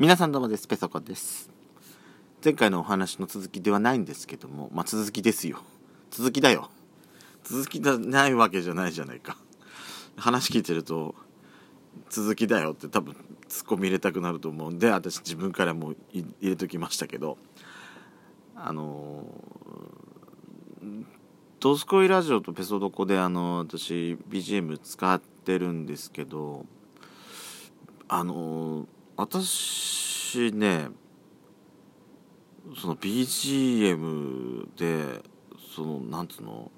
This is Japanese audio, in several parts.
皆さんどうもです。ペソコです。前回のお話の続きではないんですけどもまあ続きですよ。続きだよ。続きじゃないわけじゃないじゃないか。話聞いてると続きだよって多分ツッコミ入れたくなると思うんで私自分からも入れときましたけどあのドスコイラジオとペソドコであの私 BGM 使ってるんですけどあの私ねその BGM でそのなんつうの？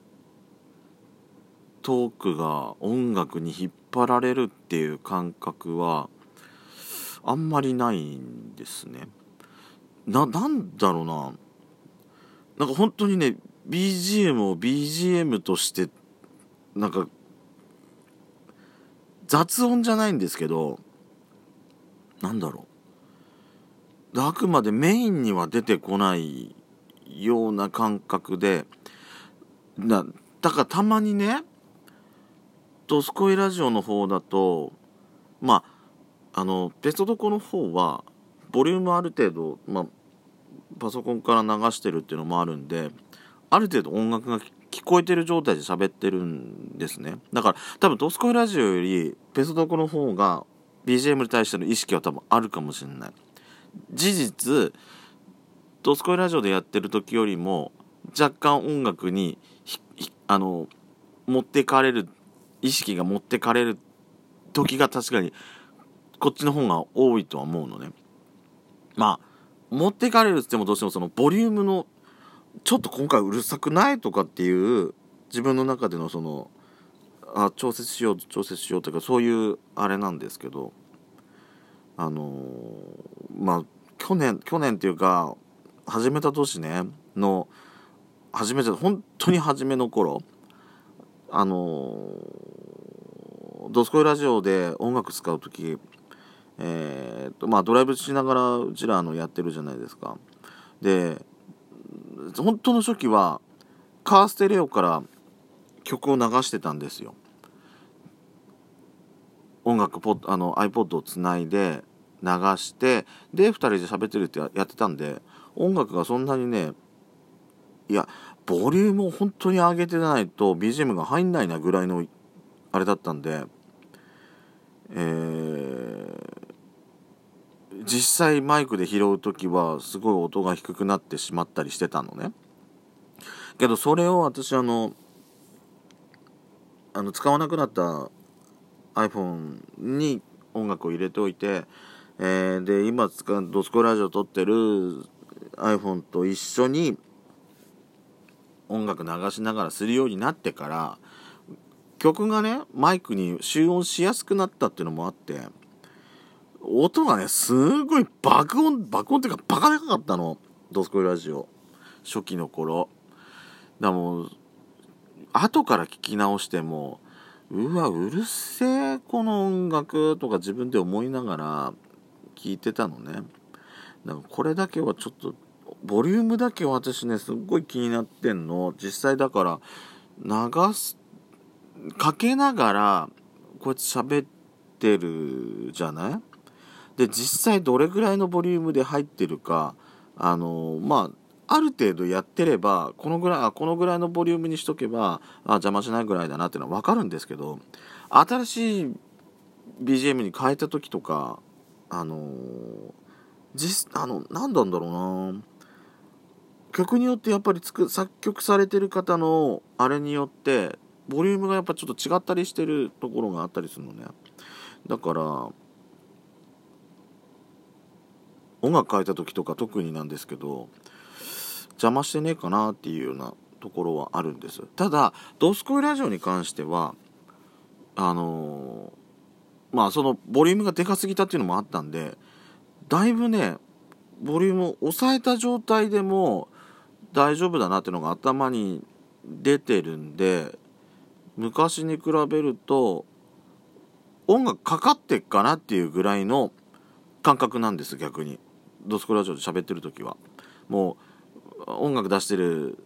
トークが音楽に引っ張られるっていう感覚はあんまりないんですね。な、なんだろうな。なんか本当にね、BGM を BGM として、なんか、雑音じゃないんですけど、なんだろう。あくまでメインには出てこないような感覚で、だだからたまにね、ドスコイラジオの方だと、まあ、あの、ペソドコの方は、ボリュームある程度、まあ、パソコンから流してるっていうのもあるんで、ある程度音楽が聞こえてる状態で喋ってるんですね。だから、多分ドスコイラジオより、ペソドコの方が BGM に対しての意識は多分あるかもしれない。事実、ドスコイラジオでやってる時よりも、若干音楽に、あの、持ってかれる意識が持ってかれる時が確かにこっちの方が多いとは思うのね。まあ、持ってかれるって言ってもどうしてもそのボリュームのちょっと今回うるさくないとかっていう自分の中でのそのあ調節しよう調節しようというかそういうあれなんですけどあの、まあ去年去年っていうか始めた年ねの初めて本当に初めの頃あのドスコイラジオで音楽使う時えー、とまあドライブしながらうちらのやってるじゃないですか。で本当の初期はカーステレオから曲を流してたんですよ。音楽ポあの iPod をつないで流してで2人で喋ってるってやってたんで音楽がそんなにねいやボリュームを本当に上げてないと BGM が入んないなぐらいのあれだったんで、えー、実際マイクで拾う時はすごい音が低くなってしまったりしてたのね。けどそれを私あのあの使わなくなった iPhone に音楽を入れておいて、えー、で今使うドスコラジオ撮ってる iPhone と一緒に音楽流しながらするようになってから曲がねマイクに集音しやすくなったっていうのもあって音がねすごい爆音爆音っていうかバカでかかったの。ドスコイラジオ。初期の頃。だもう後から聞き直してもうわうるせえこの音楽とか自分で思いながら聞いてたのね。だからこれだけはちょっとボリュームだけは私ねすっごい気になってんの。実際だから流すかけながらこうやって喋ってるじゃない？で実際どれぐらいのボリュームで入ってるかあのまあある程度やってればこのぐらいこのぐらいのボリュームにしとけばあ邪魔しないぐらいだなっていうのは分かるんですけど新しい BGM に変えた時とかあの実あの何なんだろうな。曲によってやっぱりつく作曲されてる方のあれによってボリュームがやっぱちょっと違ったりしてるところがあったりするのね。だから音楽変えた時とか特になんですけど邪魔してねえかなっていうようなところはあるんです。ただ「ドスコイラジオ」に関してはあのー、まあそのボリュームがでかすぎたっていうのもあったんでだいぶねボリュームを抑えた状態でも大丈夫だなっていうのが頭に出てるんで昔に比べると音楽かかってっかなっていうぐらいの感覚なんです逆に。ドスコラジオで喋ってる時は。もう音楽出してる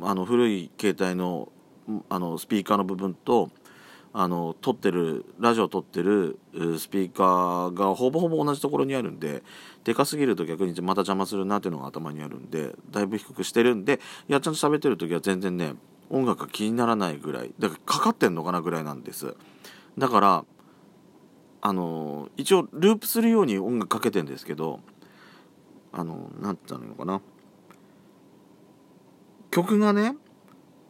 あの古い携帯のあのスピーカーの部分とあの撮ってるラジオを撮ってるスピーカーがほぼほぼ同じところにあるんででかすぎると逆にまた邪魔するなっていうのが頭にあるんでだいぶ低くしてるんでやっちゃんと喋ってる時は全然ね音楽が気にならないぐらいだからかかってんのかなぐらいなんです。だからあの一応ループするように音楽かけてんですけどあの何て言ったのかな。曲がね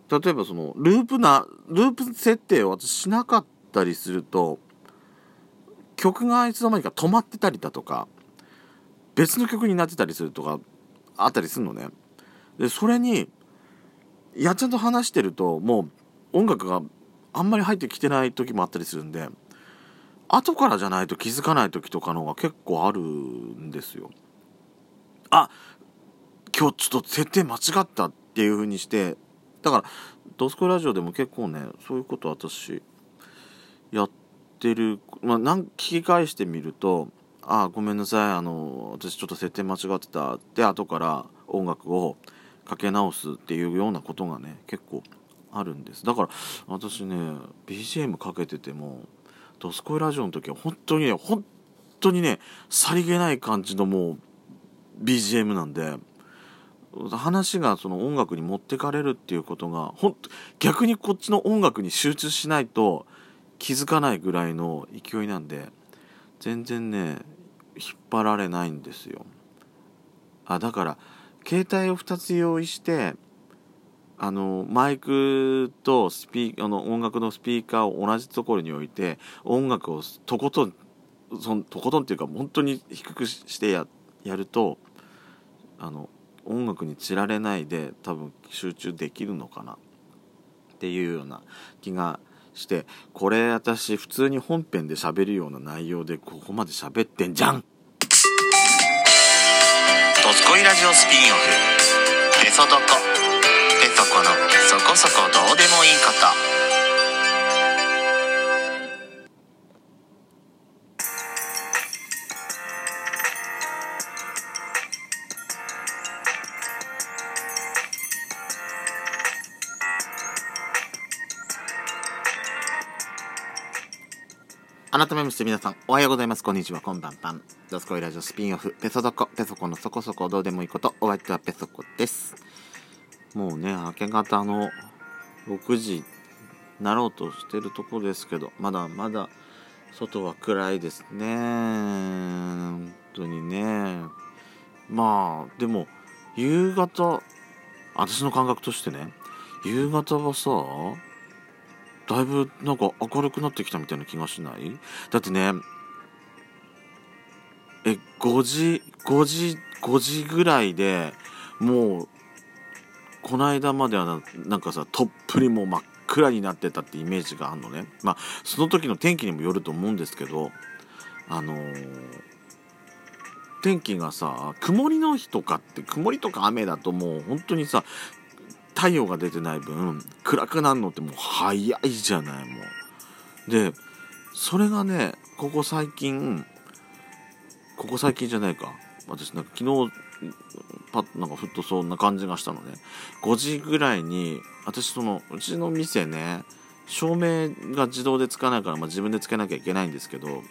例えばそのループなループ設定を私しなかったりすると曲がいつの間にか止まってたりだとか別の曲になってたりするとかあったりするのね。でそれにやっちゃんと話してるともう音楽があんまり入ってきてない時もあったりするんで後からじゃないと気づかない時とかの方が結構あるんですよ。あ今日ちょっと設定間違った。っていう風にしてだから「ドスコイラジオ」でも結構ねそういうこと私やってるまあ何聞き返してみると「ああごめんなさいあの私ちょっと設定間違ってた」って後から音楽をかけ直すっていうようなことがね結構あるんです。だから私ね BGM かけてても「ドスコイラジオ」の時は本当にね本当にねさりげない感じのもう BGM なんで話がその音楽に持ってかれるっていうことがほん逆にこっちの音楽に集中しないと気づかないぐらいの勢いなんで全然ね引っ張られないんですよ。あだから携帯を2つ用意してあのマイクとスピあの音楽のスピーカーを同じところに置いて音楽をとことんそとことんっていうか本当に低くしてややるとあの音楽に散られないで多分集中できるのかなっていうような気がしてこれ私普通に本編で喋るような内容でここまで喋ってんじゃん。ドスコイラジオスピンオフペソドコペソコのそこそこどうでもいいこと。改めまして皆さん、おはようございます。こんにちは、こんばんぱん。ドスコイラジオスピンオフ、ペソドコ、ペソコのそこそこどうでもいいこと、お相手はペソコです。もうね、明け方の6時なろうとしてるとこですけど、まだまだ外は暗いですね。本当にね。まあ、でも、夕方、私の感覚としてね、夕方はさ、だいぶなんか明るくなってきたみたいな気がしない？だってねえ5時5時5時ぐらいでもうこの間まではなんかさとっぷりもう真っ暗になってたってイメージがあるのね。まあその時の天気にもよると思うんですけどあのー、天気がさ曇りの日とかって曇りとか雨だともう本当にさ太陽が出てない分暗くなるのってもう早いじゃないもう。でそれがねここ最近ここ最近じゃないか。私なんか昨日パッなんかふっとそんな感じがしたのね。5時ぐらいに私そのうちの店ね照明が自動でつかないから、まあ、自分でつけなきゃいけないんですけど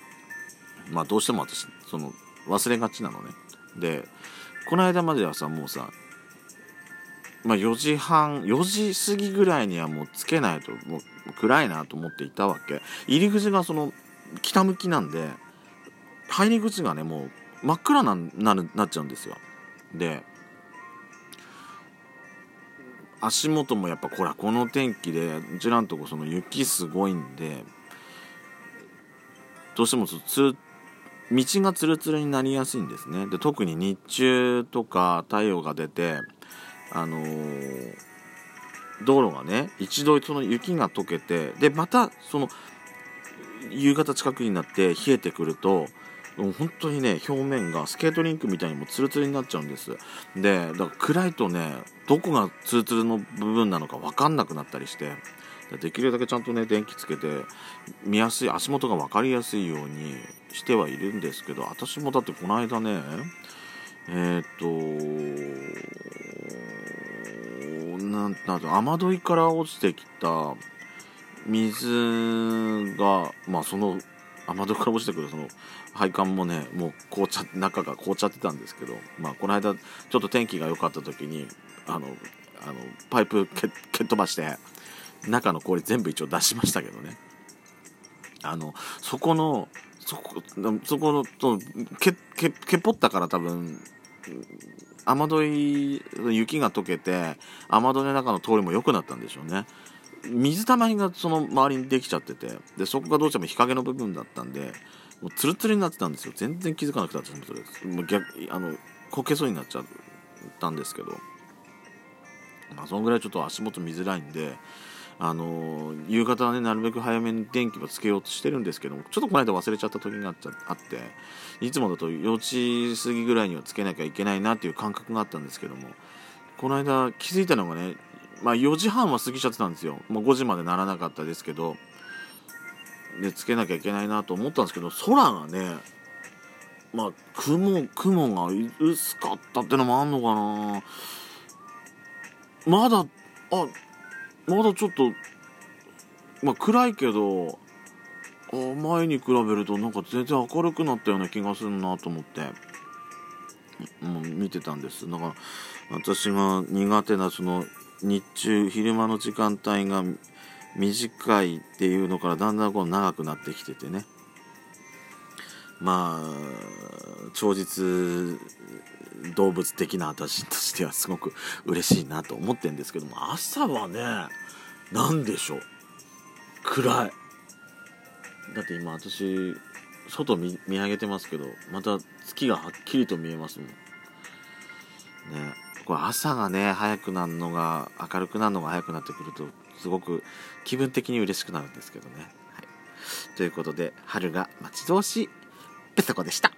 まあどうしても私その忘れがちなのね。でこの間まではさもうさまあ、4時半4時過ぎぐらいにはもうつけないともう暗いなと思っていたわけ。入り口がその北向きなんで入り口がねもう真っ暗ななるなっちゃうんですよ。で足元もやっぱこらこの天気でうちらんとこその雪すごいんでどうしてもつ道がツルツルになりやすいんですね。で特に日中とか太陽が出てあのー、道路がね一度その雪が溶けてでまたその夕方近くになって冷えてくるともう本当にね表面がスケートリンクみたいにもツルツルになっちゃうんです。でだから暗いとねどこがツルツルの部分なのか分かんなくなったりしてできるだけちゃんとね電気つけて見やすい足元が分かりやすいようにしてはいるんですけど私もだってこの間ねえっ、となんなん雨どいから落ちてきた水がまあその雨戸から落ちてくるその配管もねもう凍っちゃ中が凍っちゃってたんですけどまあこの間ちょっと天気が良かった時にあのあのパイプ蹴蹴っ飛ばして中の氷全部一応出しましたけどね。あのそこのそこそこのとけけけぽったから多分雨どい雪が溶けて雨どいの中の通りも良くなったんでしょうね。水たまりがその周りにできちゃっててでそこがどうしても日陰の部分だったんでもうツルツルになってたんですよ。全然気づかなくて私それ。もう逆あのこけそうになっちゃったんですけど。まあそのぐらいちょっと足元見づらいんであの夕方はねなるべく早めに電気をつけようとしてるんですけどもちょっとこの間忘れちゃった時があっていつもだと4時過ぎぐらいにはつけなきゃいけないなっていう感覚があったんですけどもこの間気づいたのがねまあ4時半は過ぎちゃってたんですよ。もう5時までならなかったですけどでつけなきゃいけないなと思ったんですけど空がねまあ雲雲が薄かったってのもあんのかな。まだあまだちょっとまあ暗いけど前に比べるとなんか全然明るくなったような気がするなと思ってもう見てたんです。だから私が苦手なその日中昼間の時間帯が短いっていうのからだんだんこう長くなってきててね。まあ超実動物的な私としてはすごく嬉しいなと思ってるんですけども朝はね何でしょう。暗い。だって今私外見上げてますけどまた月がはっきりと見えますもん。ね。これ朝がね早くなるのが明るくなるのが早くなってくるとすごく気分的に嬉しくなるんですけどね、はい、ということで春が待ち遠しい。ペソコでした。